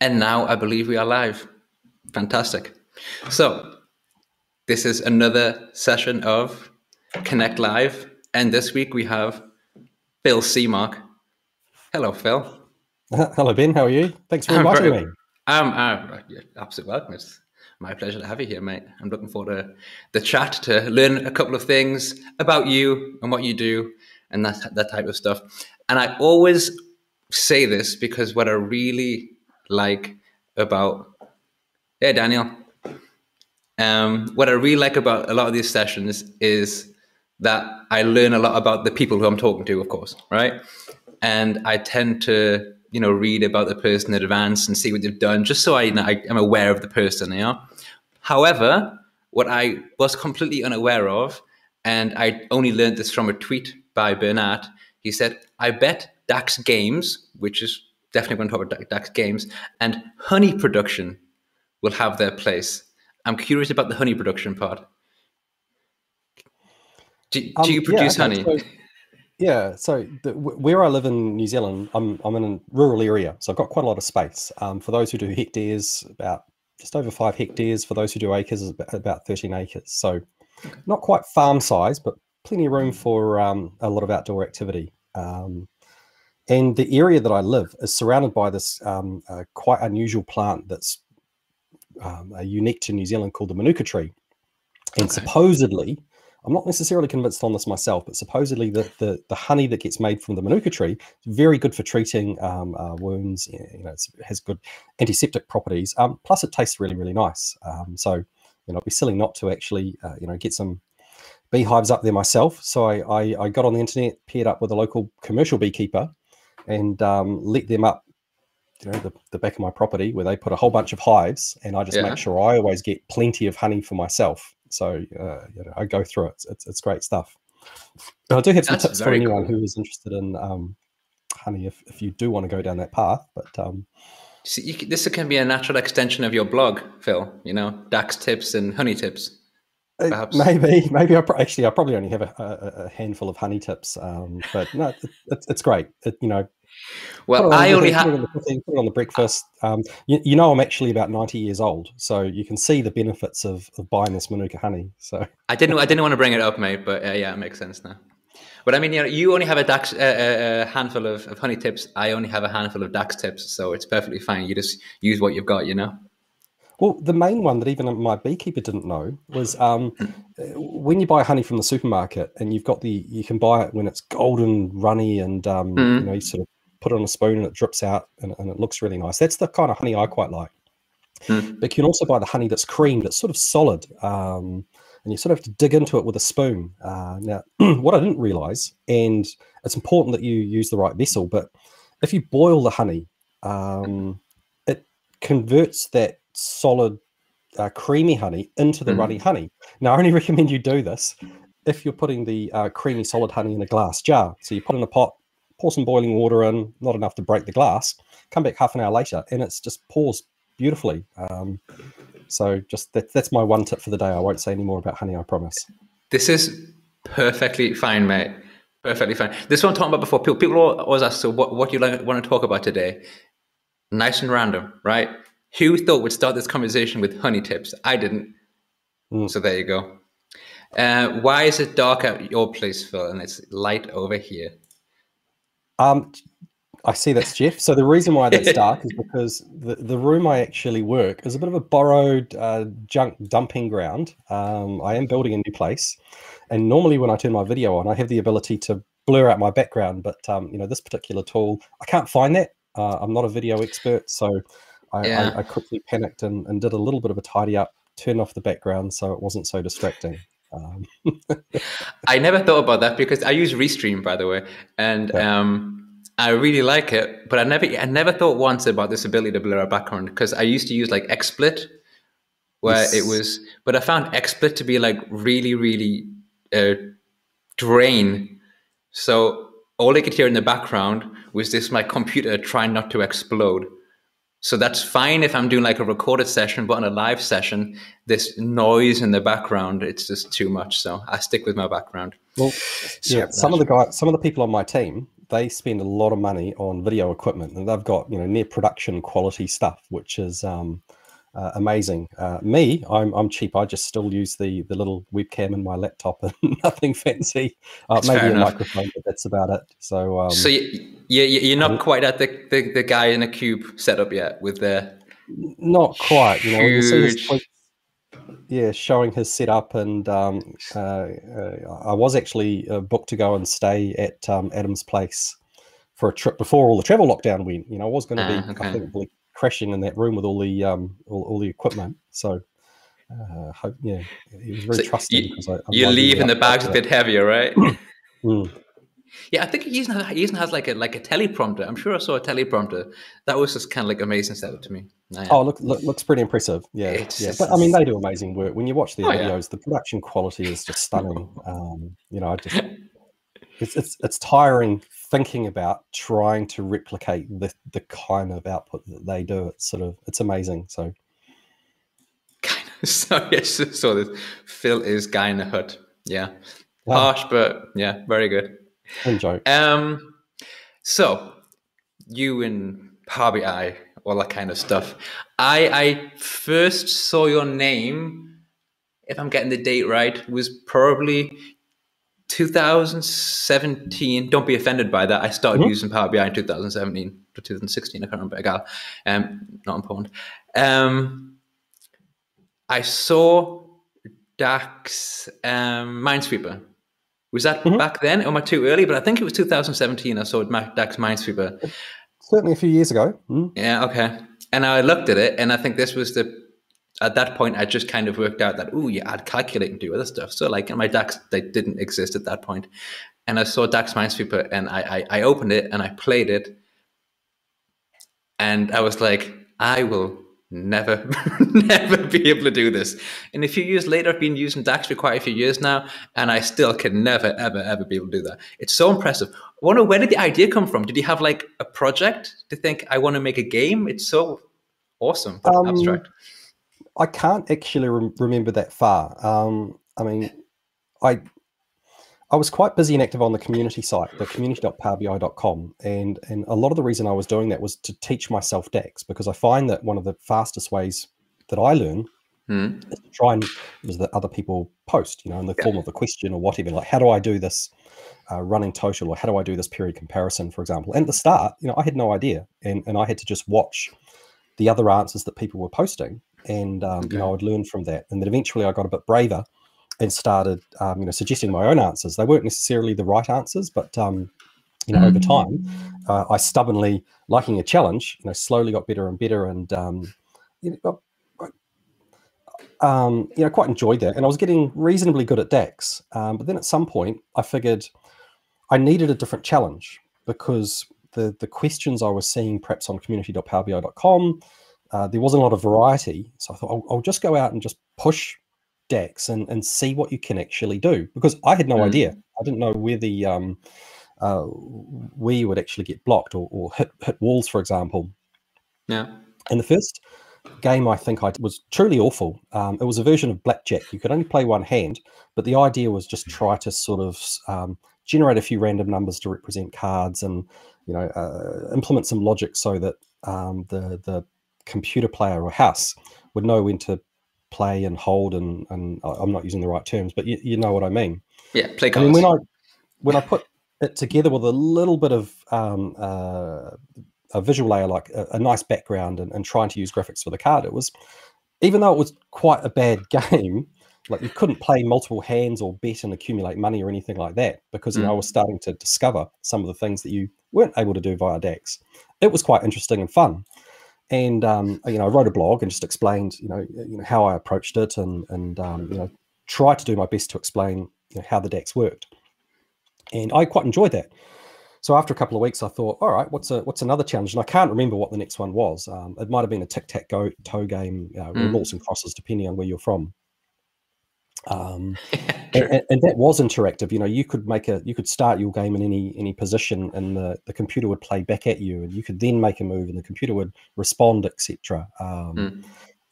And now I believe we are live. Fantastic. So, this is another session of Connect Live. And this week we have Phil Seamark. Hello, Phil. Hello, Ben. How are you? Thanks for inviting me. Um, uh, absolutely welcome. It's my pleasure to have you here, mate. I'm looking forward to the chat to learn a couple of things about you and what you do and that that type of stuff. And I always say this because what I really like about yeah, Daniel. Um, what I really like about a lot of these sessions is that I learn a lot about the people who I'm talking to, of course, right? And I tend to, you know, read about the person in advance and see what they've done, just so I, you know, I am aware of the person, you know. However, what I was completely unaware of, and I only learned this from a tweet by Bernard, he said, "I bet DAX Games, which is definitely going to talk about DAX Games, and honey production will have their place." I'm curious about the honey production part. Do, do um, you produce yeah, honey? So, yeah, so the, where I live in New Zealand, I'm I'm in a rural area, so I've got quite a lot of space. Um, for those who do hectares, about just over five hectares. For those who do acres, is about 13 acres. So not quite farm size, but plenty of room for um, a lot of outdoor activity. Um, and the area that I live is surrounded by this um, uh, quite unusual plant that's um, unique to New Zealand called the manuka tree. And okay. supposedly, I'm not necessarily convinced on this myself, but supposedly the, the, the honey that gets made from the manuka tree is very good for treating um, uh, wounds. You know, it has good antiseptic properties. Um, plus, it tastes really, really nice. Um, so, you know, it'd be silly not to actually, uh, you know, get some beehives up there myself. So I, I, I, got on the internet, paired up with a local commercial beekeeper, and um, let them up you know the, the back of my property where they put a whole bunch of hives and i just yeah. make sure i always get plenty of honey for myself so uh, you know, I go through it. It's, it's great stuff. But I do have some That's tips for anyone cool. who is interested in um, honey if, if you do want to go down that path. But um, See, you, this can be a natural extension of your blog, Phil. You know, DAX tips and honey tips. Uh, perhaps. Maybe, maybe I actually I probably only have a, a, a handful of honey tips, um, but no, it, it's, it's great. It, you know, well, I only have put it on the breakfast. Um, you, you, know, I'm actually about 90 years old, so you can see the benefits of, of buying this Manuka honey. So I didn't, I didn't want to bring it up, mate, but uh, yeah, it makes sense now. But I mean, you know, you only have a DAX, uh, a handful of, of honey tips. I only have a handful of DAX tips, so it's perfectly fine. You just use what you've got, you know. Well, the main one that even my beekeeper didn't know was um, when you buy honey from the supermarket and you've got the you can buy it when it's golden, runny, and um, mm. you know you sort of put it on a spoon and it drips out and, and it looks really nice. That's the kind of honey I quite like. Mm. But you can also buy the honey that's creamed, that's sort of solid. Um, and you sort of have to dig into it with a spoon. Uh, now, what I didn't realize, and it's important that you use the right vessel, but if you boil the honey, um, it converts that solid, uh, creamy honey into the mm. runny honey. Now, I only recommend you do this if you're putting the uh, creamy solid honey in a glass jar. So you put in a pot, pour some boiling water in, not enough to break the glass. Come back half an hour later, and it's just pours beautifully. Um, so just that, that's my one tip for the day. I won't say any more about honey. I promise. This is perfectly fine, mate. Perfectly fine. This one I'm talking about before. People, people always ask, so what, what do you like, want to talk about today? Nice and random, right? Who thought would start this conversation with honey tips? I didn't. Mm. So there you go. Uh, why is it dark at your place, Phil, and it's light over here? Um, I see that's Jeff. So the reason why that's dark is because the, the room I actually work is a bit of a borrowed uh, junk dumping ground. Um, I am building a new place, and normally when I turn my video on, I have the ability to blur out my background. But um, you know, this particular tool, I can't find that. Uh, I'm not a video expert, so I, yeah. I, I quickly panicked and, and did a little bit of a tidy up, turn off the background so it wasn't so distracting. Um, I never thought about that because I use Restream, by the way, and yeah. um, I really like it. But I never, I never thought once about this ability to blur a background because I used to use like XSplit, where yes. it was. But I found XSplit to be like really, really uh, drain. So all I could hear in the background was this my computer trying not to explode. So that's fine if I'm doing like a recorded session, but on a live session, this noise in the background, it's just too much. So I stick with my background. Well, yeah, some of the guys, some of the people on my team they spend a lot of money on video equipment, and they've got you know near production quality stuff, which is um, uh, amazing. Uh, me, I'm I'm cheap. I just still use the the little webcam in my laptop and nothing fancy. Uh, maybe a enough. microphone, but that's about it. So um, so you, you you're not quite at the, the, the guy in a cube setup yet with the not quite. You know, you see his tweets, yeah, showing his setup, and um, uh, uh, I was actually uh, booked to go and stay at um, Adam's place for a trip before all the travel lockdown went. You know, I was going to be, ah, okay. I think, crashing in that room with all the um, all, all the equipment. So, uh, hope, yeah, he was very so trusting. You, I, you leave and the bag's a bit heavier, right? mm. Yeah, I think he even, has, he even has like a like a teleprompter. I'm sure I saw a teleprompter. That was just kind of like amazing setup to me. Yeah. Oh, look, look, looks pretty impressive. Yeah, it's, yeah. But I mean, they do amazing work. When you watch their oh, videos, yeah. the production quality is just stunning. Um, you know, I just it's, it's it's tiring thinking about trying to replicate the the kind of output that they do. It's sort of it's amazing. So. Kind of so yes, so this Phil is guy in the hut. Yeah, harsh, but yeah, very good. Enjoy. Um, so you and Power I, all that kind of stuff. I I first saw your name, if I'm getting the date right, was probably 2017. Don't be offended by that. I started mm-hmm. using Power BI in 2017 to 2016. I can't remember. Gal, um, not important. Um, I saw DAX um, Minesweeper was that mm-hmm. back then? Or am I too early? But I think it was 2017. I saw Dax Minesweeper. Certainly a few years ago. Mm. Yeah, okay. And I looked at it, and I think this was the at that point I just kind of worked out that oh yeah, I'd calculate and do other stuff. So like my DAX they didn't exist at that point. And I saw DAX Minesweeper and I, I I opened it and I played it. And I was like, I will never, never be able to do this. And a few years later, I've been using DAX for quite a few years now, and I still can never, ever, ever be able to do that. It's so impressive. I wonder where did the idea come from? Did you have like a project to think I want to make a game? It's so awesome, um, abstract. I can't actually re- remember that far. Um, I mean, I I was quite busy and active on the community site, the community.powerbi.com. And, and a lot of the reason I was doing that was to teach myself DAX because I find that one of the fastest ways that I learn mm. is to try and is that other people post, you know, in the yeah. form of a question or whatever. Like, how do I do this uh, running total or how do I do this period comparison, for example? And at the start, you know, I had no idea. And, and I had to just watch the other answers that people were posting. And, um, okay. you know, I would learn from that. And then eventually I got a bit braver and started, um, you know, suggesting my own answers. They weren't necessarily the right answers, but um, you know, over time, mm. uh, I stubbornly, liking a challenge, you know, slowly got better and better, and um, you know, um, you know, quite enjoyed that. And I was getting reasonably good at DAX. Um, but then at some point, I figured I needed a different challenge because the the questions I was seeing perhaps on community.powerbi.com, uh, there wasn't a lot of variety. So I thought I'll, I'll just go out and just push DAX and, and see what you can actually do because I had no mm. idea. I didn't know where the um, uh, where you would actually get blocked or, or hit hit walls, for example. Yeah. And the first game I think I was truly awful. Um, it was a version of blackjack. You could only play one hand, but the idea was just try to sort of um, generate a few random numbers to represent cards and you know uh, implement some logic so that um, the the computer player or house would know when to play and hold and and I'm not using the right terms, but you, you know what I mean. Yeah, play cards. I mean, when I when I put it together with a little bit of um, uh, a visual layer, like a, a nice background, and, and, trying to use graphics for the card, it was even though it was quite a bad game. Like you couldn't play multiple hands or bet and accumulate money or anything like that because you know I mm. was starting to discover some of the things that you weren't able to do via DAX. It was quite interesting and fun and um, you know, I wrote a blog and just explained, you know, you know how I approached it, and and um, you know, tried to do my best to explain you know, how the DAX worked, and I quite enjoyed that. So after a couple of weeks, I thought, all right, what's a what's another challenge? And I can't remember what the next one was. Um, it might have been a tic tac toe game, uh, mm. noughts and crosses, depending on where you're from. Um, and, and, that was interactive. You know, you could make a, you could start your game in any any position, and the, the computer would play back at you, and you could then make a move, and the computer would respond, etc. Um, mm.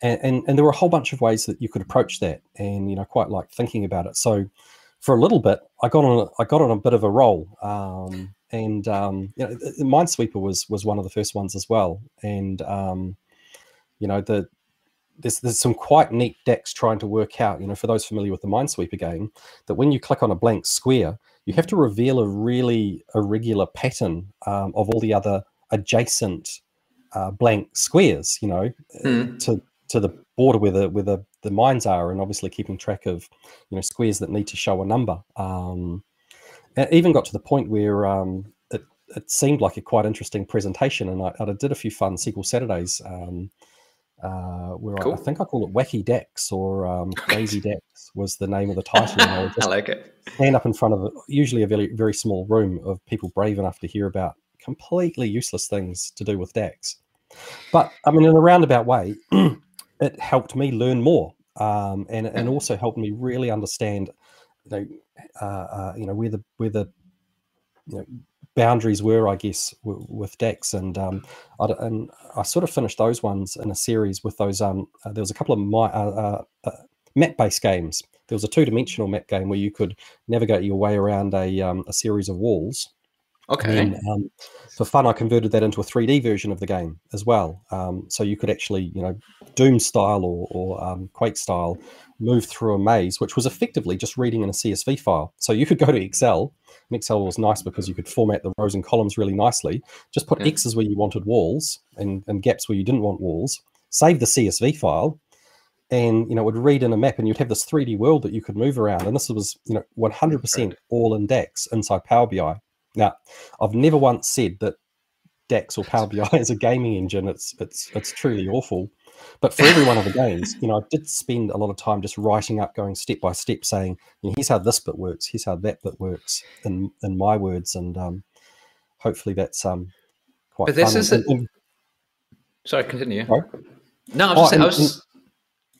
and, and and there were a whole bunch of ways that you could approach that, and you know, quite like thinking about it. So, for a little bit, I got on I got on a bit of a roll, um, and um, you know, the Minesweeper was was one of the first ones as well, and um, you know the there's there's some quite neat DAX trying to work out. You know, for those familiar with the Minesweeper game, that when you click on a blank square, you have to reveal a really irregular pattern um, of all the other adjacent uh, blank squares. You know, mm. to to the border where the where the, the mines are, and obviously keeping track of you know squares that need to show a number. Um, it even got to the point where um, it it seemed like a quite interesting presentation, and I, I did a few fun SQL Saturdays. Um, uh, where cool. I, I, think I call it Wacky DAX or um, Crazy DAX was the name of the title. Know, I like it. Stand up in front of usually a very very small room of people brave enough to hear about completely useless things to do with DAX. But I mean, in a roundabout way, it helped me learn more, um, and and also helped me really understand, you know, uh, uh, you know where the where the you know boundaries were, I guess, w- with DAX, and um, I, and I sort of finished those ones in a series with those. Um, uh, there was a couple of my uh, uh, uh map-based games. There was a two-dimensional map game where you could navigate your way around a um, a series of walls, Okay. And, um, for fun, I converted that into a 3D version of the game as well. Um, so you could actually, you know, Doom style or, or um, Quake style, move through a maze, which was effectively just reading in a CSV file. So you could go to Excel, and Excel was nice because you could format the rows and columns really nicely. Just put yeah. X's where you wanted walls and, and gaps where you didn't want walls. Save the CSV file, and you know, it would read in a map, and you'd have this 3D world that you could move around. And this was, you know, 100% all in DAX inside Power BI. Now, I've never once said that DAX or Power BI is a gaming engine. It's it's it's truly awful. But for every one of the games, you know, I did spend a lot of time just writing up, going step by step, saying, you know, here's how this bit works, here's how that bit works, in in my words, and um, hopefully that's um quite. But this is and, and, sorry, continue. Sorry? No, I was, oh, saying, I was...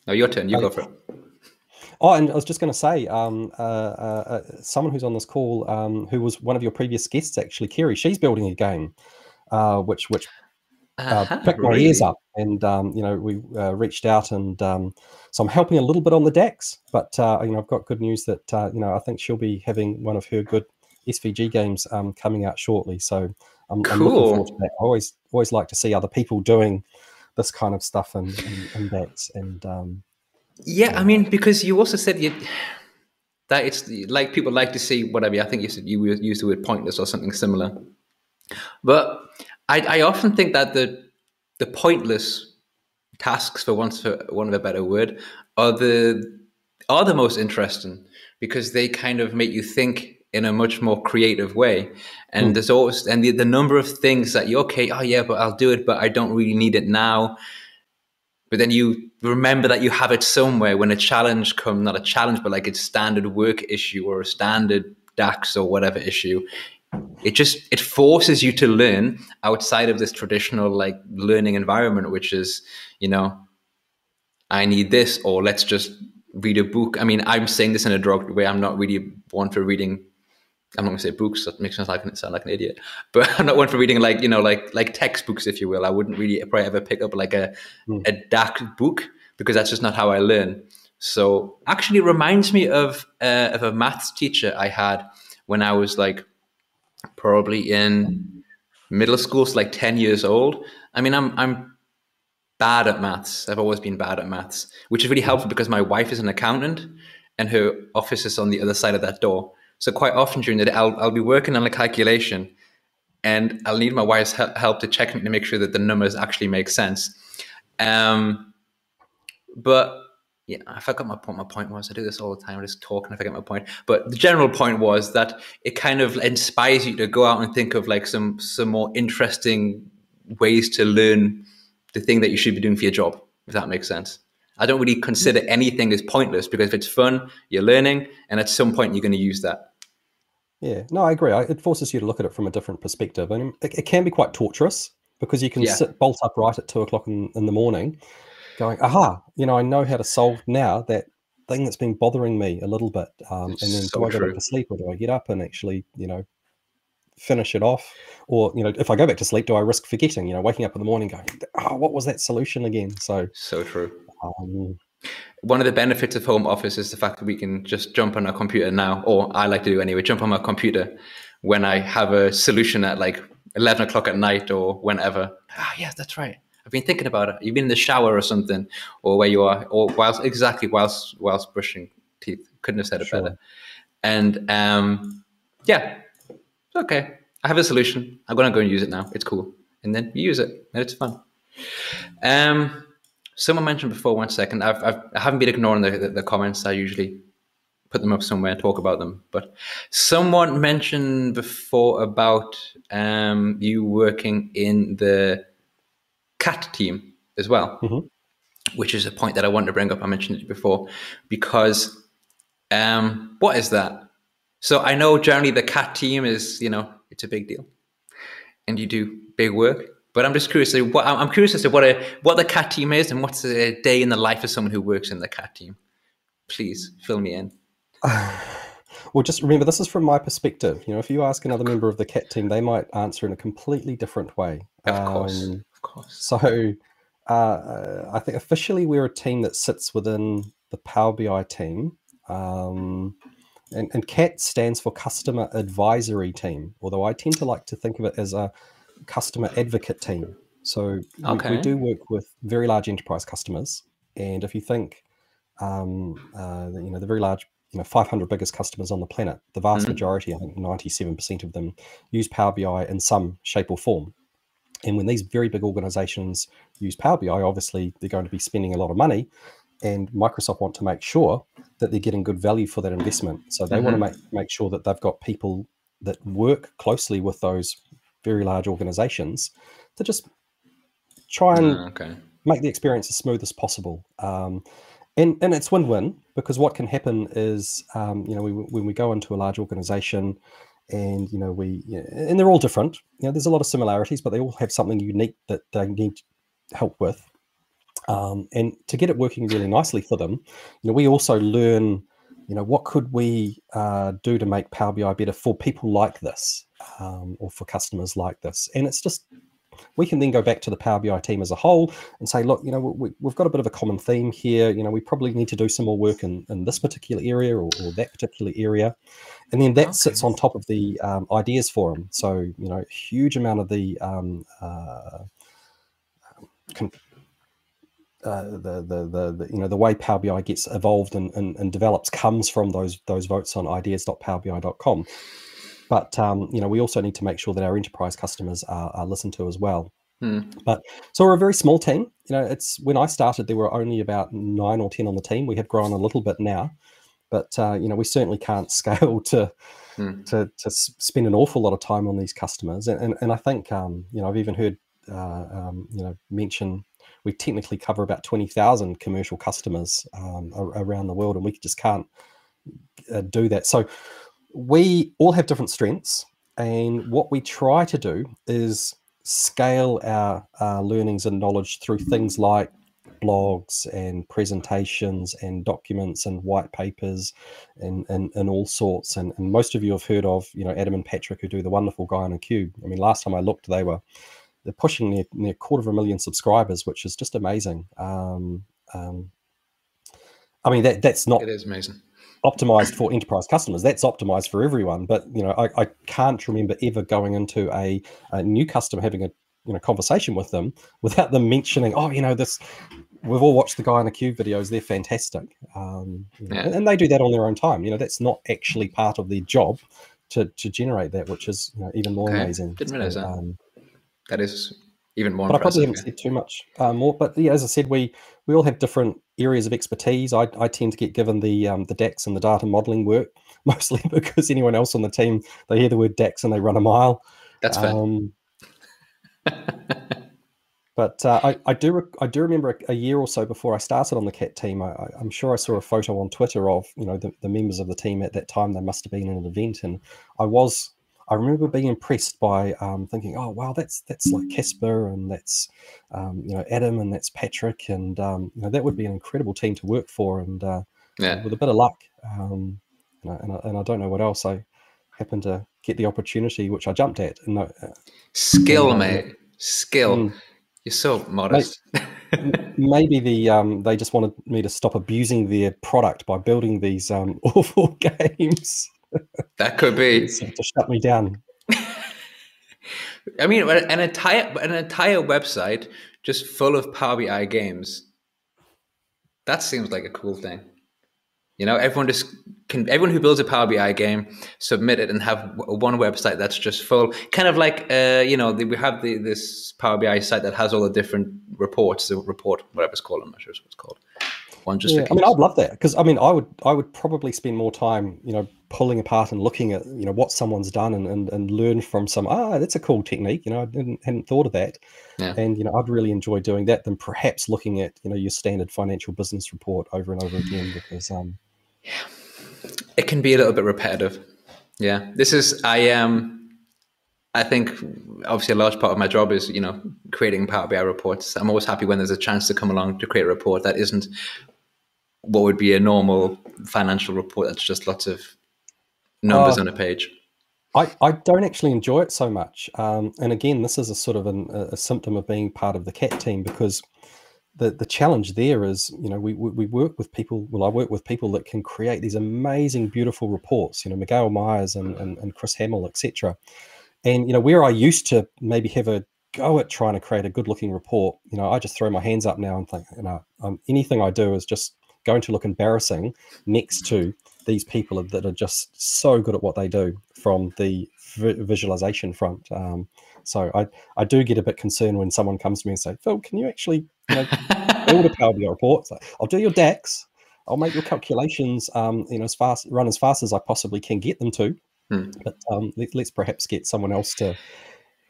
no, your turn. You go for it. Oh, and I was just going to say, um, uh, uh, uh, someone who's on this call, um, who was one of your previous guests, actually, Kerry, she's building a game, uh, which which uh, uh picked my ears up, and um, you know we uh, reached out, and um, so I'm helping a little bit on the DAX, but uh, you know I've got good news that uh, you know I think she'll be having one of her good SVG games um, coming out shortly. So I'm, cool. I'm, looking forward to that. I always always like to see other people doing this kind of stuff in, in DAX, and um, yeah, I mean, because you also said you, that it's like people like to see whatever. I think you said you used the word pointless or something similar. But I, I often think that the the pointless tasks, for once for one of a better word, are the are the most interesting because they kind of make you think in a much more creative way. And mm. there's always and the, the number of things that you okay, oh yeah, but I'll do it, but I don't really need it now but then you remember that you have it somewhere when a challenge comes not a challenge but like a standard work issue or a standard dax or whatever issue it just it forces you to learn outside of this traditional like learning environment which is you know i need this or let's just read a book. I mean i'm saying this in a drug way. I'm not really one for reading I'm not going to say books. That makes me sound like, sound like an idiot. But I'm not one for reading like you know like like textbooks, if you will. I wouldn't really probably ever pick up like a mm. a DAX book because that's just not how I learn. So actually, reminds me of uh, of a maths teacher I had when I was like probably in middle school, so like ten years old. I mean, I'm I'm bad at maths. I've always been bad at maths, which is really helpful because my wife is an accountant and her office is on the other side of that door. So quite often during the day, I'll, I'll be working on a calculation and I'll need my wife's help to check to make sure that the numbers actually make sense. Um, but yeah, I forgot my point. My point was I do this all the time. I just talk and I forget my point. But the general point was that it kind of inspires you to go out and think of like some some more interesting ways to learn the thing that you should be doing for your job. If that makes sense. I don't really consider anything as pointless because if it's fun, you're learning, and at some point you're going to use that. Yeah, no, I agree. It forces you to look at it from a different perspective, and it, it can be quite torturous because you can yeah. sit bolt upright at two o'clock in, in the morning, going, "Aha! You know, I know how to solve now that thing that's been bothering me a little bit." Um, and then so do I go true. back to sleep, or do I get up and actually, you know, finish it off? Or you know, if I go back to sleep, do I risk forgetting? You know, waking up in the morning going, "Oh, what was that solution again?" So so true. Um, one of the benefits of home office is the fact that we can just jump on our computer now, or I like to do anyway, jump on my computer when I have a solution at like 11 o'clock at night or whenever. Ah, yes, that's right. I've been thinking about it. You've been in the shower or something, or where you are, or whilst exactly whilst whilst brushing teeth. Couldn't have said it sure. better. And um, yeah, okay. I have a solution. I'm gonna go and use it now. It's cool, and then you use it, and it's fun. Um, someone mentioned before. One second. I've, I've I haven't been ignoring the, the, the comments. I usually put them up somewhere and talk about them. But someone mentioned before about um, you working in the cat team as well, mm-hmm. which is a point that I wanted to bring up. I mentioned it before because um, what is that? So I know generally the cat team is, you know, it's a big deal, and you do big work. But I'm just curious. What, I'm curious as to what a what the cat team is and what's a day in the life of someone who works in the cat team. Please fill me in. well, just remember this is from my perspective. You know, if you ask another member of the cat team, they might answer in a completely different way. Of course, um, of course. So, uh, I think officially we're a team that sits within the Power BI team. Um, and, and CAT stands for Customer Advisory Team, although I tend to like to think of it as a customer advocate team. So okay. we, we, do work with very large enterprise customers, and if you think, um, uh, you know, the very large, you know, 500 biggest customers on the planet, the vast mm-hmm. majority, I think 97% of them, use Power BI in some shape or form. And when these very big organizations use Power BI, obviously they're going to be spending a lot of money, and Microsoft want to make sure that they're getting good value for that investment. So they mm-hmm. want to make make sure that they've got people that work closely with those very large organizations to just try and uh, okay. make the experience as smooth as possible. Um, and, and it's win-win because what can happen is, um, you know, we, when we go into a large organization and, you know, we, you know, and they're all different, you know, there's a lot of similarities, but they all have something unique that they need help with. Um, and to get it working really nicely for them, you know, we also learn, you know, what could we uh, do to make Power BI better for people like this, um, or for customers like this. And it's just we can then go back to the Power BI team as a whole and say, look, you know, we, have got a bit of a common theme here. You know, we probably need to do some more work in, in this particular area or, or that particular area. And then that okay. sits on top of the um, ideas forum. So, you know, huge amount of the um, uh, con- uh, the, the, the the you know the way Power BI gets evolved and, and, and develops comes from those those votes on ideas.powerbi.com. But um, you know we also need to make sure that our enterprise customers are, are listened to as well. Hmm. But so we're a very small team. You know, it's when I started there were only about nine or ten on the team. We have grown a little bit now, but uh, you know we certainly can't scale to hmm. to to spend an awful lot of time on these customers. And and, and I think um, you know I've even heard uh, um, you know mention we technically cover about 20,000 commercial customers um, around the world, and we just can't uh, do that. So we all have different strengths, and what we try to do is scale our uh, learnings and knowledge through things like blogs and presentations and documents and white papers and and, and all sorts and, and most of you have heard of you know adam and patrick who do the wonderful guy on a cube i mean last time i looked they were they're pushing near, near quarter of a million subscribers, which is just amazing. Um, um, I mean, that that's not it is amazing optimized for enterprise customers. That's optimized for everyone. But you know, I, I can't remember ever going into a, a, new customer having a you know conversation with them without them mentioning, oh, you know, this. We've all watched the guy in the cube videos; they're fantastic, um, yeah. and they do that on their own time. You know, that's not actually part of their job to to generate that, which is you know, even more okay. amazing. Didn't realize so, that. Um, that is even more. But I probably haven't said too much uh, more. But yeah, as I said, we we all have different areas of expertise. I, I tend to get given the um, the DAX and the data modeling work mostly because anyone else on the team they hear the word DAX and they run a mile. That's fair. Um, but uh, I, I do I do remember a, a, year or so before I started on the cat team. I, am sure I saw a photo on Twitter of you know the, the members of the team at that time. They must have been in an event, and I was I remember being impressed by um, thinking, oh wow, that's that's like Kasper and that's um, you know Adam and that's Patrick and um, you know that would be an incredible team to work for and uh, yeah. with a bit of luck um, and I, and, I, and, I, don't know what else I happened to get the opportunity which I jumped at. And, uh, Skill, and, mate. Skill. Mm, You're so modest. Mate, maybe the um, they just wanted me to stop abusing their product by building these um, awful games. That could be to shut me down. I mean, an entire an entire website just full of Power BI games. That seems like a cool thing. You know, everyone just can. Everyone who builds a Power BI game submit it and have one website that's just full. Kind of like, uh, you know, the, we have the, this Power BI site that has all the different reports. The report, whatever it's called, I'm not sure what it's called. One just. Yeah, I mean, I'd love that because I mean, I would, I would probably spend more time, you know, pulling apart and looking at, you know, what someone's done and and, and learn from some. Ah, that's a cool technique. You know, I didn't hadn't thought of that. Yeah. And you know, I'd really enjoy doing that than perhaps looking at, you know, your standard financial business report over and over again because um yeah, it can be a little bit repetitive. Yeah, this is I am. Um, I think obviously a large part of my job is you know creating Power BI reports. I'm always happy when there's a chance to come along to create a report that isn't what would be a normal financial report. That's just lots of numbers uh, on a page. I, I don't actually enjoy it so much. Um, and again, this is a sort of an, a, symptom of being part of the CAT team because the the challenge there is you know we, we work with people well i work with people that can create these amazing beautiful reports you know miguel myers and, and, and chris hamill etc and you know where i used to maybe have a go at trying to create a good looking report you know i just throw my hands up now and think you know um, anything i do is just going to look embarrassing next to these people that are just so good at what they do from the visualization front um, so I, I do get a bit concerned when someone comes to me and say, Phil, can you actually you know, build a Power BI report? I'll do your DAX. I'll make your calculations, um, you know, as fast run as fast as I possibly can get them to. Hmm. But um, let, us perhaps get someone else to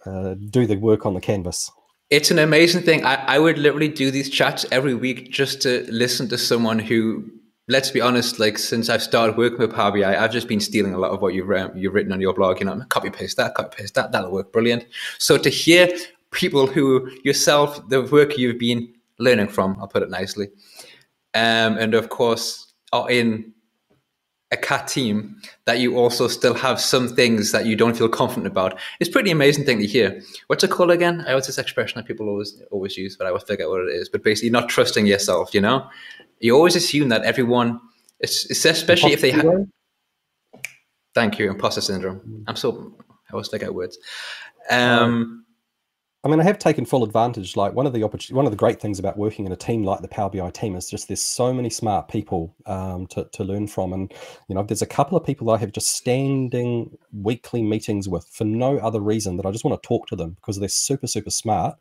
uh, do the work on the canvas. It's an amazing thing. I, I would literally do these chats every week just to listen to someone who let's be honest, like since I've started working with Power BI, I've just been stealing a lot of what you've you've written on your blog. You know, copy paste that, copy paste that. That'll work brilliant. So to hear people who yourself, the work you've been learning from, I'll put it nicely, um, and of course are in a cat team that you also still have some things that you don't feel confident about. It's pretty amazing thing to hear. What's it called again? I always this expression that people always always use, but I always figure out what it is. But basically, not trusting yourself. You know, you always assume that everyone, especially if they have. Thank you, imposter syndrome. I'm so I always figure out words. Um, I mean, I have taken full advantage. Like one of the one of the great things about working in a team like the Power BI team is just there's so many smart people um, to to learn from, and you know, there's a couple of people I have just standing weekly meetings with for no other reason that I just want to talk to them because they're super super smart,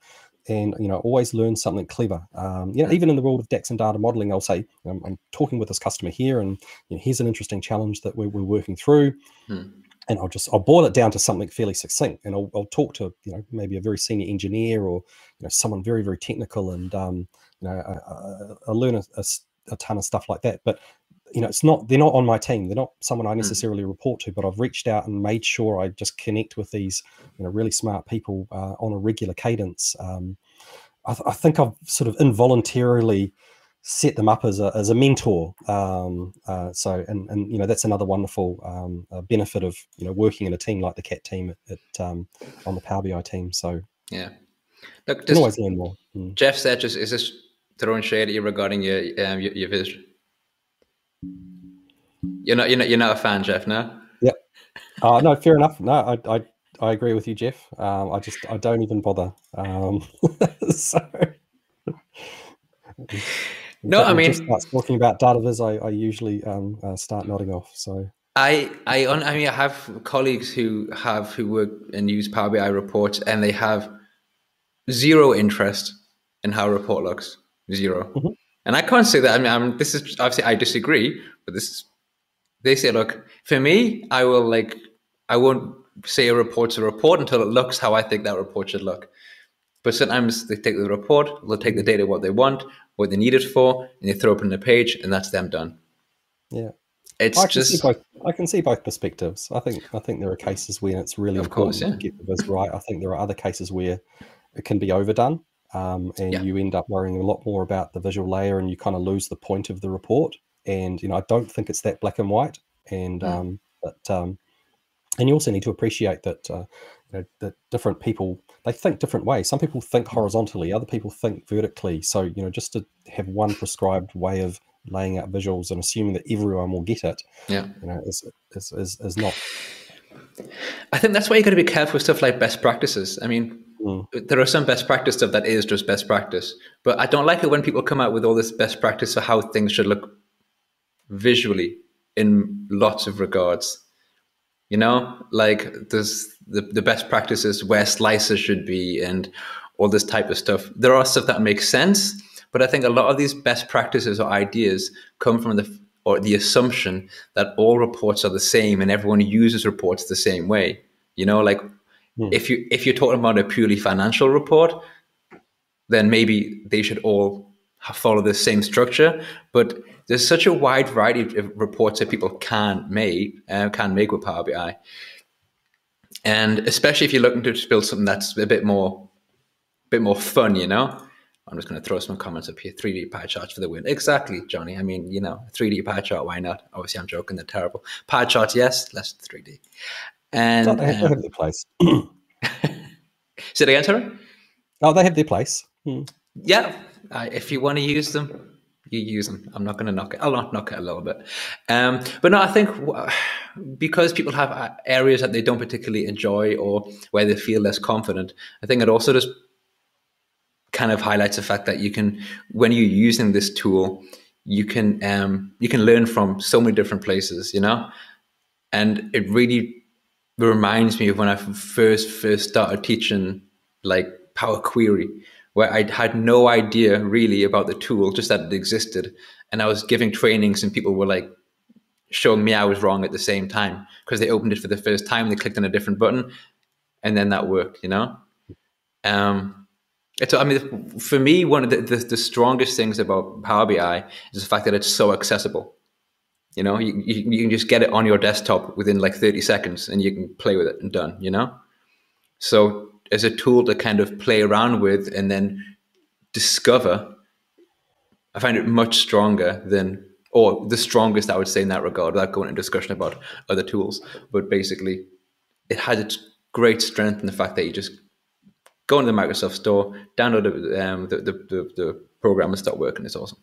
and you know, always learn something clever. Um, you know, even in the world of DAX and data modeling, I'll say I'm, I'm talking with this customer here, and you know, here's an interesting challenge that we're, we're working through. Hmm and I'll just I'll boil it down to something fairly succinct, and I'll, I'll talk to you know maybe a very senior engineer or you know someone very very technical, and um, you know I, I, learn a, a, a, ton of stuff like that. But you know it's not they're not on my team. They're not someone I hmm. necessarily mm. report to. But I've reached out and made sure I just connect with these you know really smart people uh, on a regular cadence. Um, I, I think I've sort of involuntarily set them up as a, as a mentor. Um, uh, so, and, and, you know, that's another wonderful um, uh, benefit of, you know, working in a team like the CAT team at, at um, on the Power BI team. So, yeah. Look, just, always learn more. Mm. Jeff said, just, is this throwing shade at you regarding your, um, your, your vision? You're not, you're not, you're not a fan, Jeff, no? Yeah. Uh, no, fair enough. No, I, I, I agree with you, Jeff. Um, I just, I don't even bother. Um, so, no, I mean, starts talking about data viz, I, I usually um, uh, start nodding off. So I, I, I mean, I have colleagues who have who work and use Power BI reports, and they have zero interest in how a report looks. 0 mm-hmm. and I can't say that. I mean, I'm, this is obviously I disagree, but this is they say, look, for me, I will like, I won't say a report's a report until it looks how I think that report should look. But sometimes they take the report, they'll take the data what they want, what they need it for, and they throw it in the page, and that's them done. Yeah, it's I just. Both, I can see both perspectives. I think I think there are cases where it's really of important course, yeah. to get the viz right. I think there are other cases where it can be overdone, um, and yeah. you end up worrying a lot more about the visual layer, and you kind of lose the point of the report. And you know, I don't think it's that black and white. And mm. um, but um, and you also need to appreciate that uh, you know, that different people they think different ways. Some people think horizontally, other people think vertically. So you know, just to have one prescribed way of laying out visuals and assuming that everyone will get it, yeah, you know, is is is, is not. I think that's why you got to be careful with stuff like best practices. I mean, Mm. there are some best practice stuff that is just best practice, but I don't like it when people come out with all this best practice for how things should look visually in lots of regards. You know, like there's the, the best practices where slices should be and all this type of stuff. There are stuff that makes sense, but I think a lot of these best practices or ideas come from the or the assumption that all reports are the same and everyone uses reports the same way. You know, like Hmm. if you if you're talking about a purely financial report, then maybe they should all follow the same structure. But there's such a wide variety of reports that people can make uh, can make with Power BI, and especially if you're looking to just build something that's a bit more, bit more fun, you know. I'm just going to throw some comments up here. 3D pie charts for the win. Exactly, Johnny. I mean, you know, 3D pie chart. Why not? Obviously, I'm joking. They're terrible. Pie charts, yes. Less 3D. And Oh, they, have, they um, have their place. say it again, sorry. Oh, they have their place. Hmm. Yeah, uh, if you want to use them, you use them. I'm not going to knock it. I'll not knock it a little bit. Um, but no, I think because people have uh, areas that they don't particularly enjoy or where they feel less confident, I think it also just kind of highlights the fact that you can, when you're using this tool, you can um, you can learn from so many different places, you know, and it really reminds me of when I first first started teaching like Power Query, where I had no idea really about the tool, just that it existed, and I was giving trainings, and people were like showing me I was wrong at the same time because they opened it for the first time, they clicked on a different button, and then that worked, you know. Um, it's, I mean, for me, one of the, the, the strongest things about Power BI is the fact that it's so accessible. You know, you, you, you can just get it on your desktop within like 30 seconds and you can play with it and done, you know? So, as a tool to kind of play around with and then discover, I find it much stronger than, or the strongest, I would say, in that regard, without going into discussion about other tools. But basically, it has its great strength in the fact that you just go into the Microsoft Store, download the, um, the, the, the, the program and start working. It's awesome.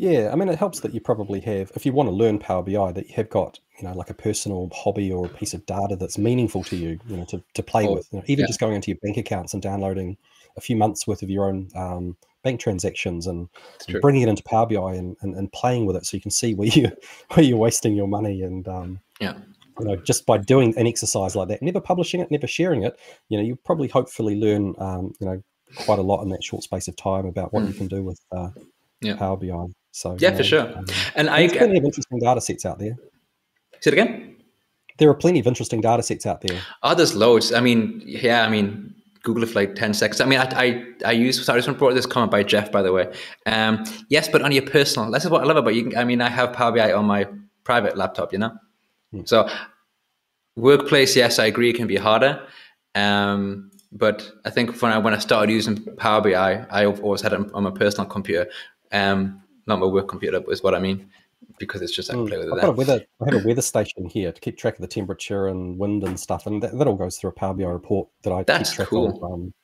Yeah, I mean, it helps that you probably have, if you want to learn Power BI, that you have got, you know, like a personal hobby or a piece of data that's meaningful to you, you know, to, to play Oh, with. You know, even yeah. just going into your bank accounts and downloading a few months worth of your own um, bank transactions and, and bringing it into Power BI and, and, and playing with it so you can see where you where you're wasting your money and um, Yeah. you know just by doing an exercise like that, never publishing it, never sharing it, you know, you probably hopefully learn um, you know quite a lot in that short space of time about what you can do with uh, Mm. Yeah. Power BI. So Yeah, you for sure. um, And I there's plenty of interesting data sets out there. say it again. There are plenty of interesting data sets out there. Oh, there's loads. I mean, yeah, I mean, Google it for like 10 seconds. I mean, I, I, I use, sorry, I just want to brought this comment by Jeff, by the way. Um, yes, but on your personal, this is what I love about you. I mean, I have Power BI on my private laptop, you know? So workplace, yes, I agree, it can be harder. Um, but I think when I, when I started using Power BI, I always had it on my personal computer, um, not my work computer, is what I mean, because it's just I can play with it I've got a weather. I have a weather station here to keep track of the temperature and wind and stuff, and that, that all goes through a Power BI report that I That's keep track cool. of. Um,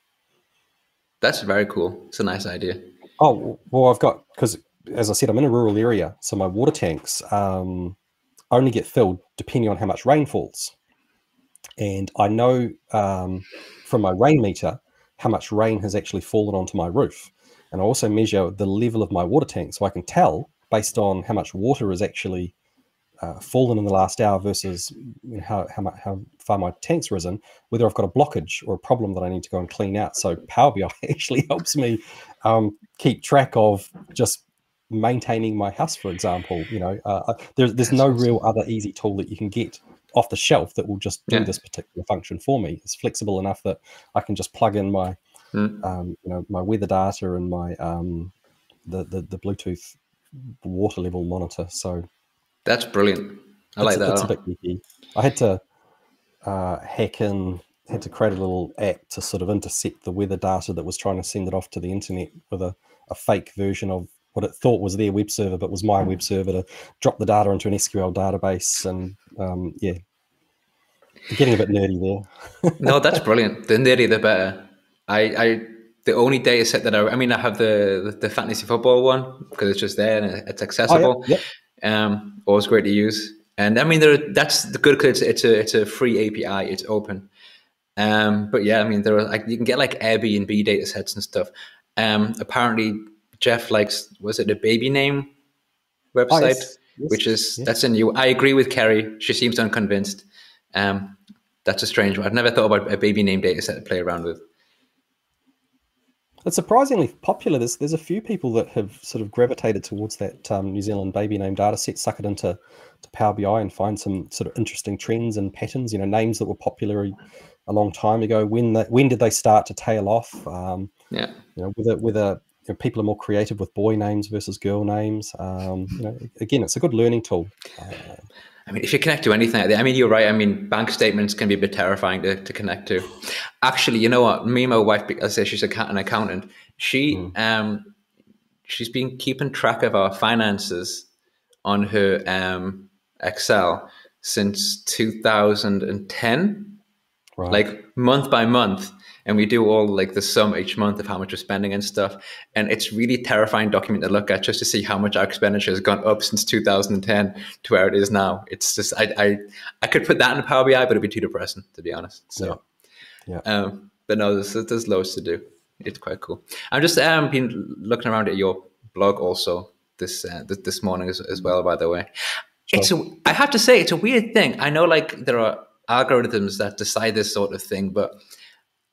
That's very cool. It's a nice idea. oh well, I've got because as I said, I'm in a rural area, so my water tanks um, only get filled depending on how much rain falls, and I know um, from my rain meter how much rain has actually fallen onto my roof, and I also measure the level of my water tank, so I can tell based on how much water is actually uh, fallen in the last hour versus you know, how how, how far my tank's risen, whether I've got a blockage or a problem that I need to go and clean out. So Power BI actually helps me um, keep track of just maintaining my house, for example. You know, uh, uh, there's there's no real other easy tool that you can get off the shelf that will just do Yeah. this particular function for me. It's flexible enough that I can just plug in my Mm. um, you know my weather data and my um, the, the the Bluetooth water level monitor. So That's brilliant. I like that. It's a a bit geeky. I had to uh, hack in, had to create a little app to sort of intercept the weather data that was trying to send it off to the internet with a, a fake version of what it thought was their web server, but was my web server to drop the data into an SQL database. And um, yeah, getting a bit nerdy there. no, that's brilliant. The nerdy, the better. I, I, the only data set that I, I mean, I have the the fantasy football one because it's just there and it's accessible. Oh, yeah, Um, always great to use. And I mean, there, that's the good because it's, it's a it's a free API. It's open. Um, but yeah, I mean, there are like you can get like Airbnb data sets and stuff. Um, apparently, Jeff likes was it a baby name website, Oh, yes. Yes, which is yes. that's a new. I agree with Kerry. She seems unconvinced. Um, that's a strange one. I've never thought about a baby name data set to play around with. It's surprisingly popular. There's there's a few people that have sort of gravitated towards that um, New Zealand baby name data set, suck it into to Power BI and find some sort of interesting trends and patterns. You know, names that were popular a- long time ago. When that when did they start to tail off? Um, Yeah. you know, whether whether you know, people are more creative with boy names versus girl names. Um, you know, again, it's a good learning tool. Uh, I mean, if you connect to anything, I mean, you're right. I mean, bank statements can be a bit terrifying to, to connect to. Actually, you know what? Me and my wife, I say she's a, an accountant. She, um, she's been keeping track of our finances on her um, Excel since 2010, right. like month by month. And we do all like the sum each month of how much we're spending and stuff. And it's really terrifying document to look at just to see how much our expenditure has gone up since 2010 to where it is now. It's just I I, I could put that in a Power BI, but it'd be too depressing to be honest. So, Yeah. Um, but no, there's there's loads to do. It's quite cool. I'm just um been looking around at your blog also this uh, this, this morning as, as well. By the way, it's a, I have to say it's a weird thing. I know like there are algorithms that decide this sort of thing, but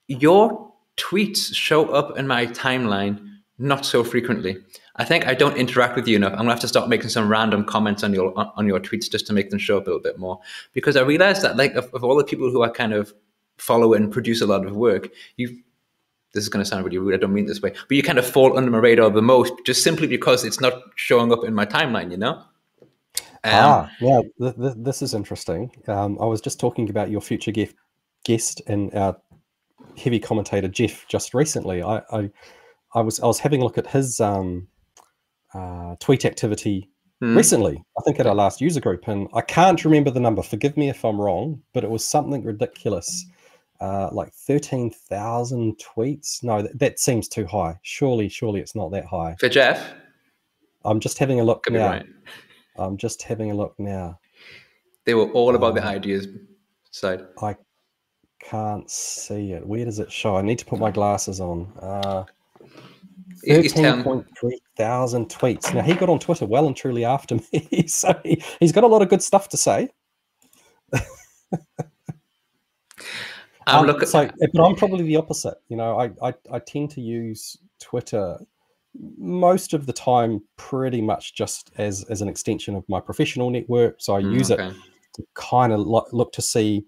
your tweets show up in my timeline not so frequently. I think I don't interact with you enough. I'm gonna have to start making some random comments on your on, on your tweets just to make them show up a little bit more. Because I realized that like of, of all the people who I kind of follow and produce a lot of work, you this is going to sound really rude. I don't mean this way, but you kind of fall under my radar the most, just simply because it's not showing up in my timeline. You know? Um, ah, yeah, th- th- this is interesting. Um, I was just talking about your future guest, guest and our heavy commentator Jeff just recently. I, I, I was I was having a look at his um, uh, tweet activity hmm. recently. I think at our last user group, and I can't remember the number. Forgive me if I'm wrong, but it was something ridiculous, uh, like thirteen thousand tweets. No, that, that seems too high. Surely, surely it's not that high. for Jeff, I'm just having a look could now. right. I'm just having a look now. They were all about the Uh, ideas side. I can't see it. Where does it show? I need to put my glasses on. Uh, He- he's Thirteen telling- point three thousand tweets. Now he got on Twitter well and truly after me, so he, he's got a lot of good stuff to say. I'm Um, looking. so, but I'm probably the opposite. You know, I, I I tend to use Twitter most of the time pretty much just as as an extension of my professional network. So I Mm, use it to kind of lo- look to see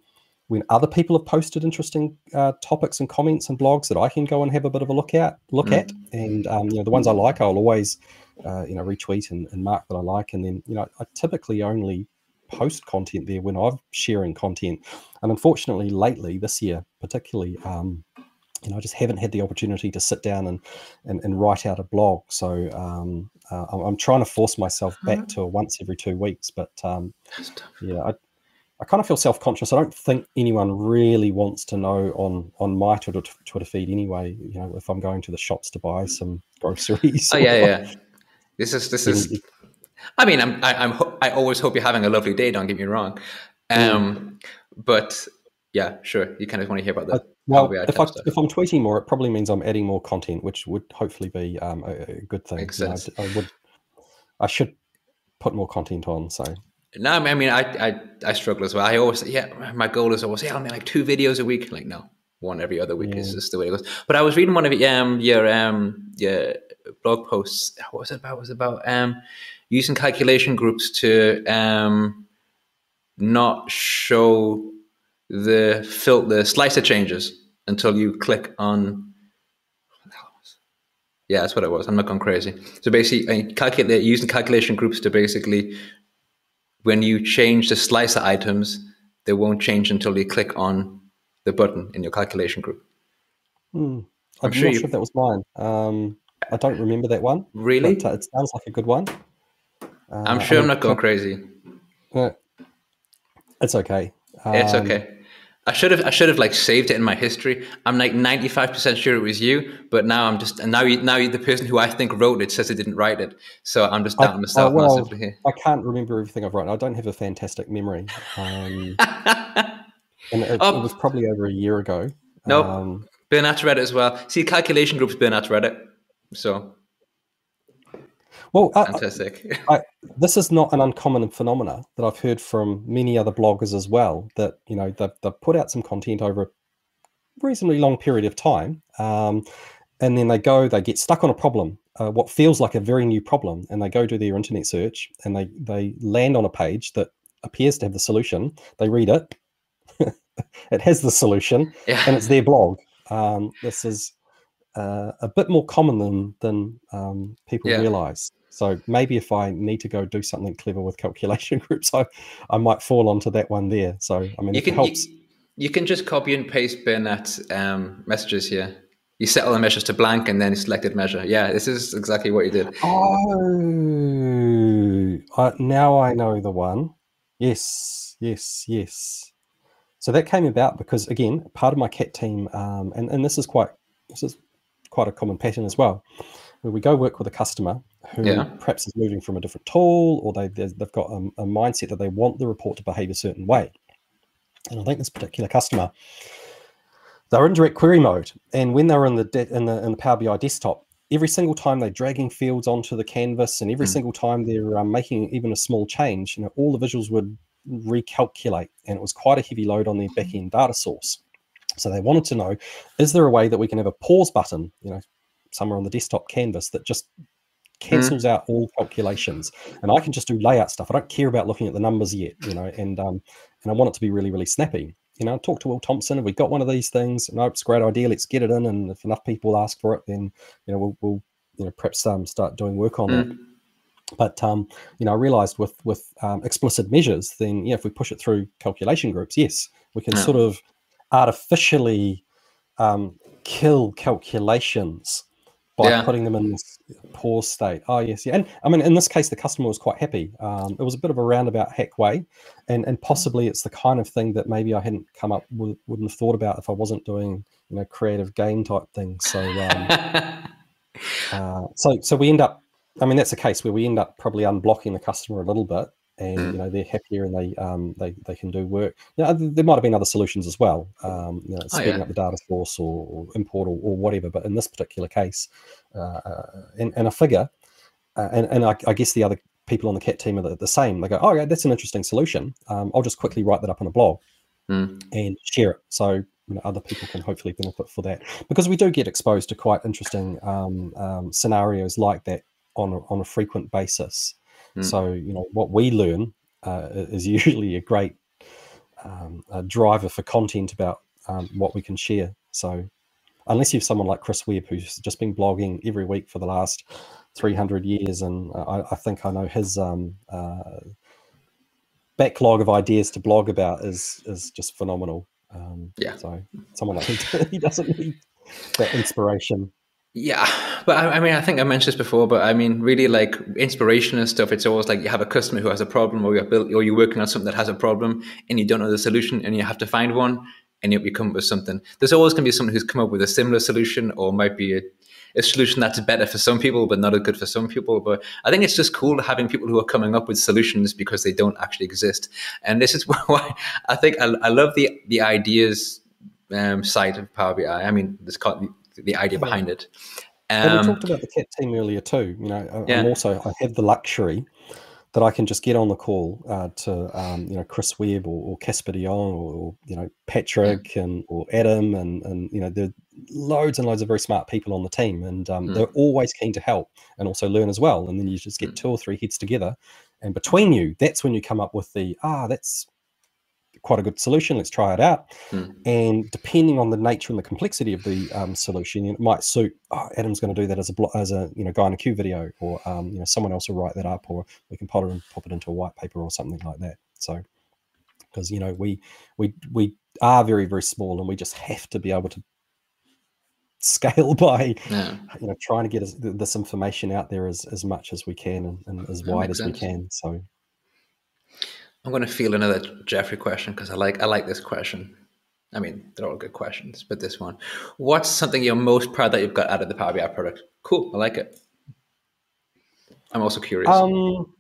when other people have posted interesting uh, topics and comments and blogs that I can go and have a bit of a look at. Look Mm. at, and um, you know the ones I like, I'll always uh, you know retweet and, and mark that I like, and then you know I typically only post content there when I'm sharing content, and unfortunately lately this year particularly. Um, you know, I just haven't had the opportunity to sit down and and, and write out a blog. So um, uh, I'm, trying to force myself back to a once every two weeks. But um, yeah, I, I kind of feel self conscious. I don't think anyone really wants to know on on my Twitter Twitter feed anyway. You know, if I'm going to the shops to buy some groceries. Oh yeah, yeah. This is this is. I mean, I'm I, I'm I always hope you're having a lovely day. Don't get me wrong. Um, but yeah, sure. You kind of want to hear about I- that. well, if I, if I'm tweeting more, it probably means I'm adding more content, which would hopefully be um, a, a good thing. Makes sense. I, I would, I should put more content on. So No, I mean, I, I, I struggle as well. I always, yeah, my goal is always, yeah, I'll make like two videos a week. Like, no, one every other week is just the way it goes. But I was reading one of your, um, your, um, your blog posts. What was it about? It was about um, using calculation groups to um, not show the filter slicer changes until you click on. what the hell was it? Yeah, that's what it was. I'm not going crazy. So basically, uh, calculate using calculation groups to basically when you change the slicer items, they won't change until you click on the button in your calculation group. Hmm. I'm I'm, sure not you- sure if that was mine. Um, I don't remember that one. Really? Uh, it sounds like a good one. I'm Uh, sure I I'm not going crazy. uh, It's okay. It's Um, okay. I should have I should have like saved it in my history. I'm like 95% sure it was you, but now I'm just and now you, now you, the person who I think wrote it says it didn't write it. So I'm just doubting myself I, well, massively here. I can't remember everything I've written. I don't have a fantastic memory. Um, and it, oh, it, was probably over a year ago. No, nope. um, Bernat's read it as well. See, calculation groups Bernat's read it. So well, fantastic. I, I, this is not an uncommon phenomena that I've heard from many other bloggers as well. That you know they've, they've put out some content over a reasonably long period of time, um, and then they go, they get stuck on a problem, uh, what feels like a very new problem, and they go do their internet search, and they they land on a page that appears to have the solution. They read it, it has the solution, yeah. and it's their blog. Um, this is uh, a bit more common than than um, people yeah. realize. So maybe if I need to go do something clever with calculation groups, I, I might fall onto that one there. So I mean, you can helps. You, you, can just copy and paste Bernat's um, messages here. You set all the measures to blank and then selected measure. Yeah, this is exactly what you did. Oh, uh, now I know the one. Yes, yes, yes. So that came about because again, part of my cat team, um, and and this is quite this is quite a common pattern as well, where we go work with a customer who yeah. perhaps is moving from a different tool or they, they've got a, a, mindset that they want the report to behave a certain way. And I think this particular customer, they're in direct query mode. And when they're in the, de- in the, in the Power BI desktop, every single time they're dragging fields onto the canvas and every mm. single time they're um, making even a small change, you know, all the visuals would recalculate. And it was quite a heavy load on their backend data source. So they wanted to know, is there a way that we can have a pause button, you know, somewhere on the desktop canvas that just cancels mm. out all calculations and i can just do layout stuff i don't care about looking at the numbers yet you know and um and i want it to be really really snappy you know talk to will thompson have we got one of these things and no it's a great idea let's get it in and if enough people ask for it then you know we'll, we'll you know perhaps um, start doing work on mm. that but um, you know, I realized with with um, explicit measures, then yeah, if we push it through calculation groups, yes, we can yeah. sort of artificially um, kill calculations by yeah. putting them in this pause state. Oh yes, yeah, and I mean in this case the customer was quite happy. Um, it was a bit of a roundabout hack way, and and possibly it's the kind of thing that maybe I hadn't come up with, wouldn't have thought about if I wasn't doing you know creative game type things. So um, uh, so so we end up. I mean that's a case where we end up probably unblocking the customer a little bit, and mm. you know they're happier and they um, they they can do work. You know, there might have been other solutions as well, um, you know, oh, speeding oh, yeah. up the data source or, or import or, or, whatever. But in this particular case, uh, uh, and, and a figure, uh, and and I, I, guess the other people on the cat team are the, the same. They go, oh yeah, that's an interesting solution. Um, I'll just quickly write that up on a blog mm. and share it. So you know, other people can hopefully benefit for that because we do get exposed to quite interesting um, um, scenarios like that on a, on a frequent basis. Mm. So, you know, what we learn uh, is usually a great um, a driver for content about um, what we can share. So, unless you have someone like Chris Webb, who's just been blogging every week for the last 300 years, and I, I think I know his um, uh, backlog of ideas to blog about is is just phenomenal. Um, yeah. So, someone like him, he doesn't need that inspiration. Yeah, but I, I, mean, I think I mentioned this before, but I mean, really, like inspiration and stuff. It's always like you have a customer who has a problem, or you're built, or you're working on something that has a problem, and you don't know the solution, and you have to find one, and you come up with something. There's always going to be someone who's come up with a similar solution, or might be a, a solution that's better for some people, but not as good for some people. But I think it's just cool having people who are coming up with solutions because they don't actually exist. And this is why I think I, I love the the ideas um, side of Power BI. I mean, called the idea behind it. Um, we talked about the cat team earlier too. You know, yeah. I'm also I have the luxury that I can just get on the call uh, to um, you know Chris Webb or, or Kasper de Jonge or, or, you know Patrick yeah. and or Adam and and you know there are loads and loads of very smart people on the team and um, mm. they're always keen to help and also learn as well. And then you just get mm. two or three heads together, and between you, that's when you come up with the ah that's quite a good solution. Let's try it out. Mm. And depending on the nature and the complexity of the um, solution, it might suit. Oh, Adam's going to do that as a as a you know guy in a a Cube video, or um, you know someone else will write that up, or we can pop it and pop it into a white paper or something like that. So because you know we we we are very very small, and we just have to be able to scale by yeah. you know trying to get this information out there as, as much as we can and, and as that wide as sense. we can so I'm going to feel another Jeffrey question because I like I like this question. I mean, they're all good questions, but this one, what's something you're most proud that you've got out of the Power BI product? Cool, I like it. I'm also curious. Um,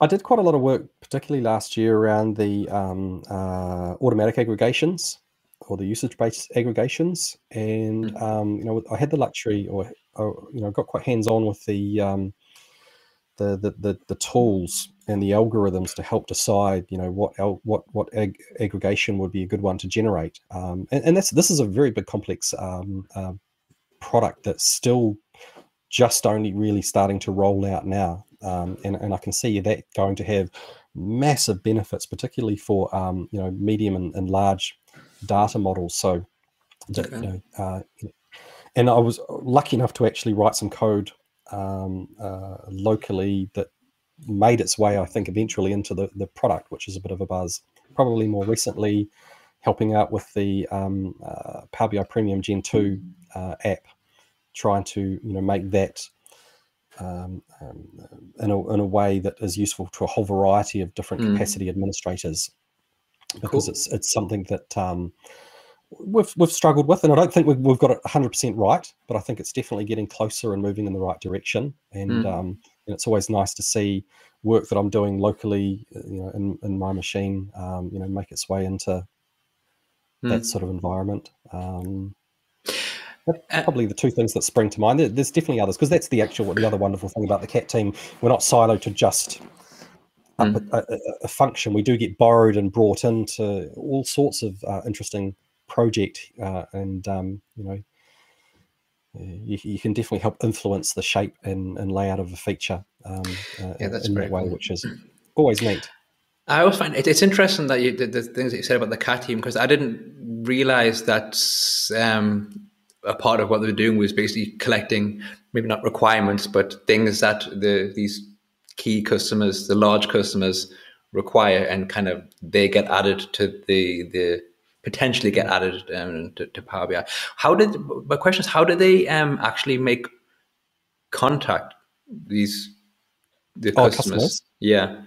I did quite a lot of work, particularly last year, around the um, uh, automatic aggregations or the usage-based aggregations, and Mm. um, you know, I had the luxury, or, or you know, got quite hands-on with the um, the, the the the tools and the algorithms to help decide, you know, what what what ag- aggregation would be a good one to generate. Um, and, and that's this is a very big complex um, uh, product that's still just only really starting to roll out now. Um, and, and I can see that going to have massive benefits, particularly for um, you know medium and, and large data models. So, that, Okay. you know, uh, and I was lucky enough to actually write some code um, uh, locally that made its way, I think, eventually into the, the product, which is a bit of a buzz. Probably more recently, helping out with the um, uh, Power BI Premium Gen 2 uh, app, trying to you know make that um, um, in, a, in a way that is useful to a whole variety of different Mm. capacity administrators, because Cool. it's it's something that um, we've we've struggled with, and I don't think we've, we've got it 100 percent right, but I think it's definitely getting closer and moving in the right direction. And, Mm. um, and it's always nice to see work that I'm doing locally, uh, you know, in, in my machine, um, you know, make its way into Mm. that sort of environment. Um, Uh, probably the two things that spring to mind. There- There's definitely others because that's the actual the other wonderful thing about the cat team. We're not siloed to just a, Mm. a, a, a function. We do get borrowed and brought into all sorts of uh, interesting project, uh, and um, you know, you, you can definitely help influence the shape and, and layout of a feature um, uh, Yeah, that's in that way, cool. which is always neat. I always find it, it's interesting that you the, the things that you said about the cat team because I didn't realize that um, a part of what they were doing was basically collecting maybe not requirements but things that the these key customers, the large customers require, and kind of they get added to the the potentially get added um, to, to Power BI. How did my question is how do they um, actually make contact these the Oh, customers? customers? Yeah.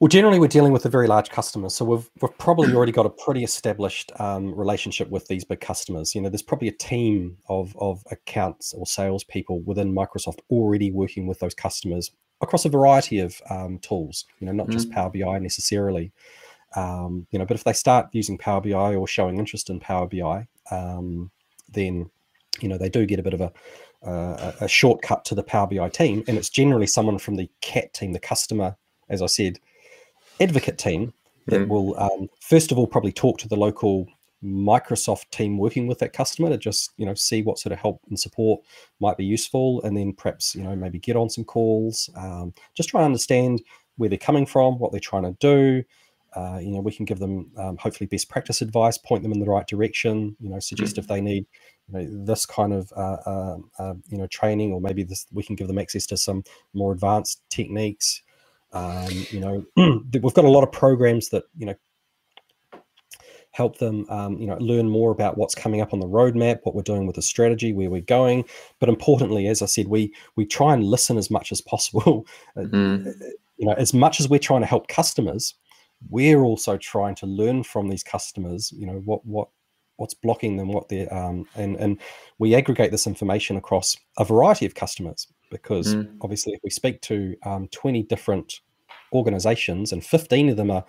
Well, generally, we're dealing with a very large customer, so we've we've probably already got a pretty established um, relationship with these big customers. You know, there's probably a team of of accounts or salespeople within Microsoft already working with those customers across a variety of um, tools. You know, not just Power BI necessarily. Um, you know, but if they start using Power BI or showing interest in Power BI, um, then you know they do get a bit of a uh, a shortcut to the Power BI team, and it's generally someone from the CAT team, the customer, as I said, advocate team that Mm. will um, first of all probably talk to the local Microsoft team working with that customer to just you know see what sort of help and support might be useful, and then perhaps you know maybe get on some calls, um, just try and understand where they're coming from, what they're trying to do. Uh, you know, we can give them um, hopefully best practice advice, point them in the right direction. You know, suggest if they need you know, this kind of uh, um, uh, you know training, or maybe this we can give them access to some more advanced techniques. Um, you know, we've got a lot of programs that you know help them um, you know learn more about what's coming up on the roadmap what we're doing with the strategy where we're going but importantly as i said we we try and listen as much as possible Uh, Mm. you know as much as we're trying to help customers we're also trying to learn from these customers you know what what what's blocking them what they're um, and and we aggregate this information across a variety of customers because Mm. obviously if we speak to um, 20 different organizations and 15 of them are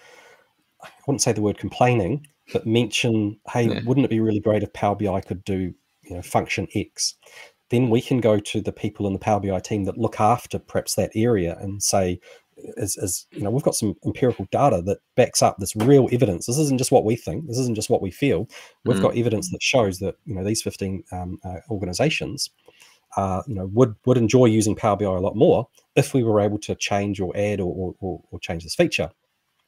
i wouldn't say the word complaining but mention hey Yeah. wouldn't it be really great if power bi could do you know function x then we can go to the people in the power bi team that look after perhaps that area and say as, as you know we've got some empirical data that backs up this real evidence. This isn't just what we think. This isn't just what we feel. We've Mm. got evidence that shows that you know these 15 um, uh, organizations uh, you know would would enjoy using power bi a lot more if we were able to change or add or, or, or, or change this feature.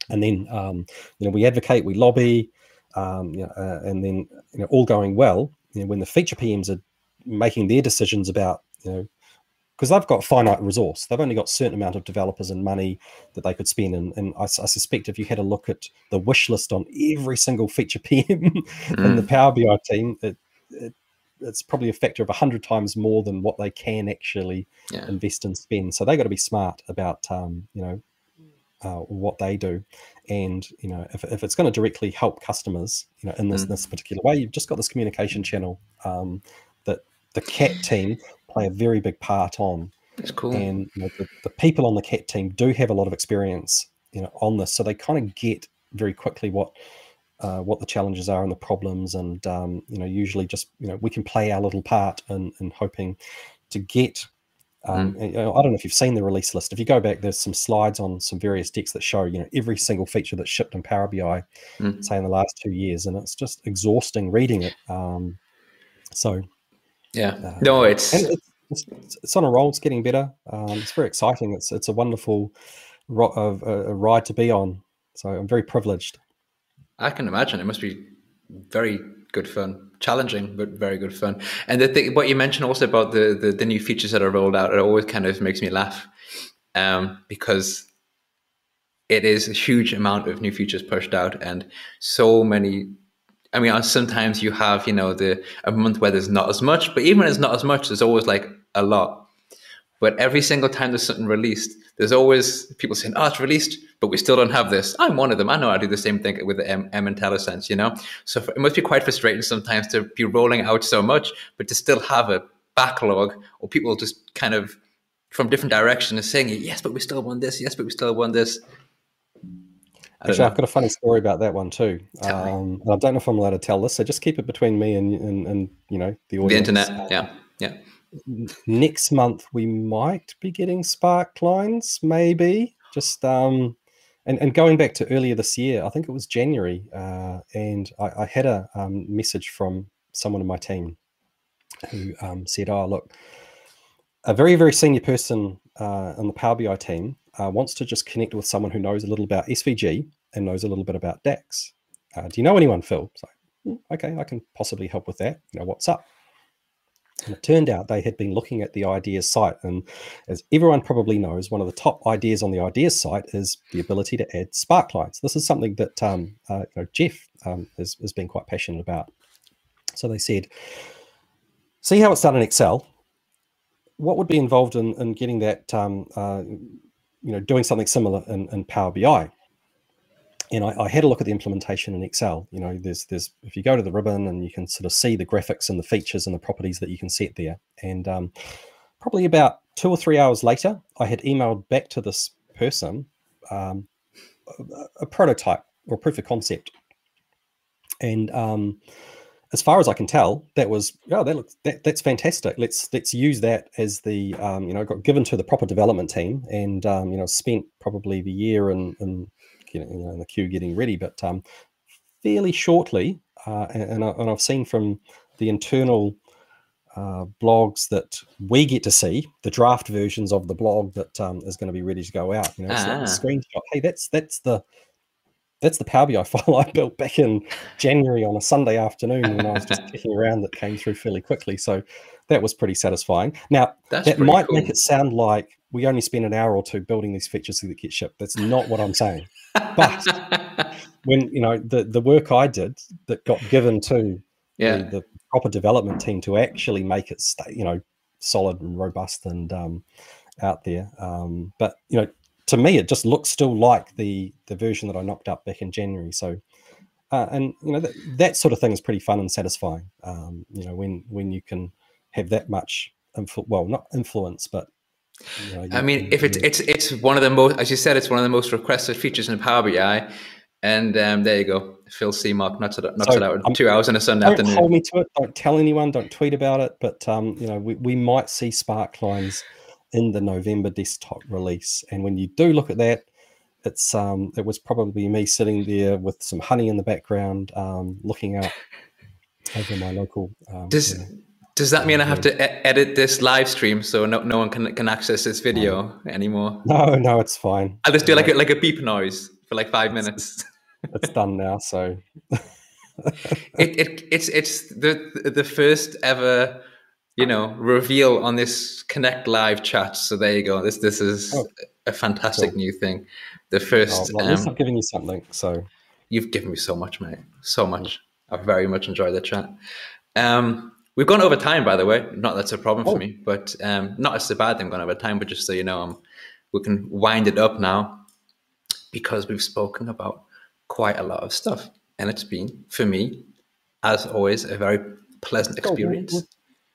And then um, you know we advocate we lobby um, you know, uh, and then you know all going well you know, when the feature pms are making their decisions about you know because they've got finite resource they've only got a certain amount of developers and money that they could spend and, and I, I suspect if you had a look at the wish list on every single feature pm in the Mm. power bi team it, it, it's probably a factor of 100 times more than what they can actually Yeah. invest and spend so they've got to be smart about um, you know uh, what they do, and you know if, if it's going to directly help customers, you know, in this mm. this particular way, you've just got this communication channel um, that the cat team play a very big part on. That's cool. And you know, the, the people on the cat team do have a lot of experience, you know, on this, so they kind of get very quickly what uh, what the challenges are and the problems, and um, you know, usually just you know we can play our little part in, in hoping to get. Um, mm. you know, I don't know if you've seen the release list. If you go back, there's some slides on some various decks that show you know every single feature that's shipped in Power BI, mm. say in the last two years, and it's just exhausting reading it. Um, so, yeah, uh, no, it's, it's, it's it's on a roll. It's getting better. Um, it's very exciting. It's it's a wonderful ro- a, a ride to be on. So I'm very privileged. I can imagine it must be very good fun, challenging but very good fun. And the thing, what you mentioned also about the, the, the new features that are rolled out, it always kind of makes me laugh um, because it is a huge amount of new features pushed out and so many. I mean, uh, sometimes you have you know the a month where there's not as much, but even when there's not as much, there's always like a lot. But every single time there's something released, there's always people saying, "Oh, it's released, but we still don't have this." I'm one of them. I know I do the same thing with the M, M IntelliSense, you know. So it must be quite frustrating sometimes to be rolling out so much, but to still have a backlog, or people just kind of from different directions are saying, "Yes, but we still want this. Yes, but we still want this." Actually, I've got a funny story about that one too. Um, I don't know if I'm allowed to tell this, so just keep it between me and and, and you know the audience. The internet, yeah, yeah next month we might be getting sparklines, maybe. Just um, and, and going back to earlier this year, I think it was January, uh, and I, I had a um, message from someone in my team who um, said, "Oh, look, a very very senior person uh, on the Power BI team uh, wants to just connect with someone who knows a little about SVG and knows a little bit about DAX. Uh, do you know anyone, Phil?" So, hmm, okay, I can possibly help with that. You know, what's up? And it turned out they had been looking at the ideas site. And as everyone probably knows, one of the top ideas on the ideas site is the ability to add sparklines. This is something that um, uh, you know, Jeff um, has, has been quite passionate about. So they said, see how it's done in Excel. What would be involved in, in getting that, um, uh, you know, doing something similar in, in Power BI? and I, I, had a look at the implementation in Excel. You know, there's there's if you go to the ribbon and you can sort of see the graphics and the features and the properties that you can set there. And um, probably about two or three hours later, I had emailed back to this person um, a, a, prototype or proof of concept. And um, as far as I can tell, that was oh that looks that, that's fantastic. Let's let's use that as the um, you know got given to the proper development team and um, you know spent probably the year and and you know, in the queue getting ready. But um, fairly shortly, uh, and, and, I've seen from the internal uh, blogs that we get to see the draft versions of the blog that um, is going to be ready to go out. You know, ah. screenshot. Hey, that's that's the that's the Power BI file I built back in January on a Sunday afternoon when I was just kicking around. That came through fairly quickly, so that was pretty satisfying. Now that's that might cool. make it sound like we only spend an hour or two building these features that get shipped. That's not what I'm saying. But when you know the the work I did that got given to yeah. the, the proper development team to actually make it stay, you know, solid and robust and um, out there. Um, but you know, to me, it just looks still like the the version that I knocked up back in January. So, uh, and you know, that, that sort of thing is pretty fun and satisfying. Um, you know, when when you can have that much, influ- well, not influence, but you know, I mean, if it's it's it's one of the most, as you said, it's one of the most requested features in Power BI, and um, there you go. Phil Seamark knocks it, knocks so it out in two hours in a Sunday don't afternoon. Hold me to it. Don't tell anyone. Don't tweet about it. But um, you know, we, we might see Sparklines in the November desktop release. And when you do look at that, it's um, it was probably me sitting there with some honey in the background, um, looking out over my local. Um, does you know, does that mean I have to e- edit this live stream so no, no one can can access this video anymore? No, no, it's fine. I'll just do like a, like a beep noise for like five minutes. it's done now, so. it, it it's it's the the first ever you know reveal on this connect live chat. So there you go. This this is oh, a fantastic cool. new thing. The first oh, well, at least um, i'm giving you something so. You've given me so much mate. So much. I very much enjoyed the chat. Um we've gone over time by the way. Not that's a problem oh. for me but um not as a bad thing going over time but just so you know um, we can wind it up now because we've spoken about quite a lot of stuff. And it's been, for me, as always, a very pleasant experience.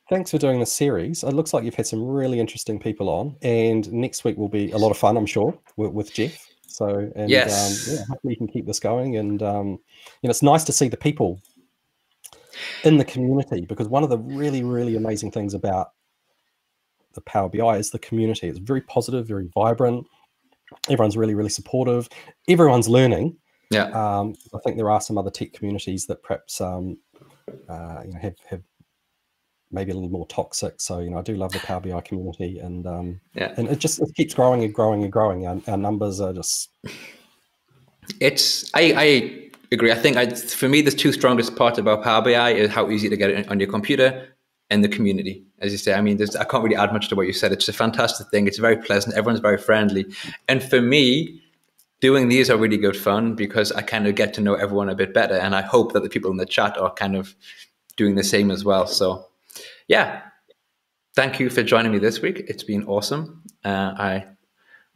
Thanks for doing the series. It looks like you've had some really interesting people on, and next week will be a lot of fun, I'm sure, with, with Jeff. So, and yes. um, yeah, hopefully you can keep this going. And um, you know, it's nice to see the people in the community because one of the really, really amazing things about the Power BI is the community. It's very positive, very vibrant. Everyone's really, really supportive. Everyone's learning. Yeah. Um, I think there are some other tech communities that perhaps um, uh, you know, have have maybe a little more toxic. So you know, I do love the Power BI community, and um, yeah, and it just it keeps growing and growing and growing. Our, our numbers are just. It's I I agree. I think I, for me, the two strongest parts about Power BI is how easy to get it on your computer and the community. As you say, I mean, I can't really add much to what you said. It's a fantastic thing. It's very pleasant. Everyone's very friendly, and for me. Doing these are really good fun because I kind of get to know everyone a bit better, and I hope that the people in the chat are kind of doing the same as well. So yeah, thank you for joining me this week. It's been awesome. Uh, I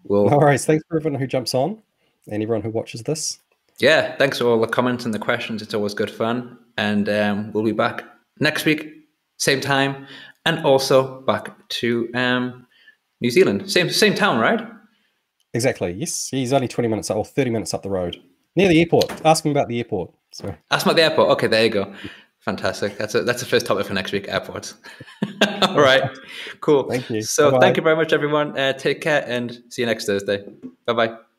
will. No worries. Thanks for everyone who jumps on and everyone who watches this. Yeah, thanks for all the comments and the questions. It's always good fun. And um, we'll be back next week, same time, and also back to um, New Zealand. Same same town, right? Exactly. Yes, he's only twenty minutes or thirty minutes up the road, near the airport. Ask him about the airport. Sorry. Ask him about the airport. Okay, there you go. Fantastic. That's a that's the first topic for next week. Airports. All right. Cool. Thank you. So Bye-bye. thank you very much, everyone. Uh, take care and see you next Thursday. Bye bye.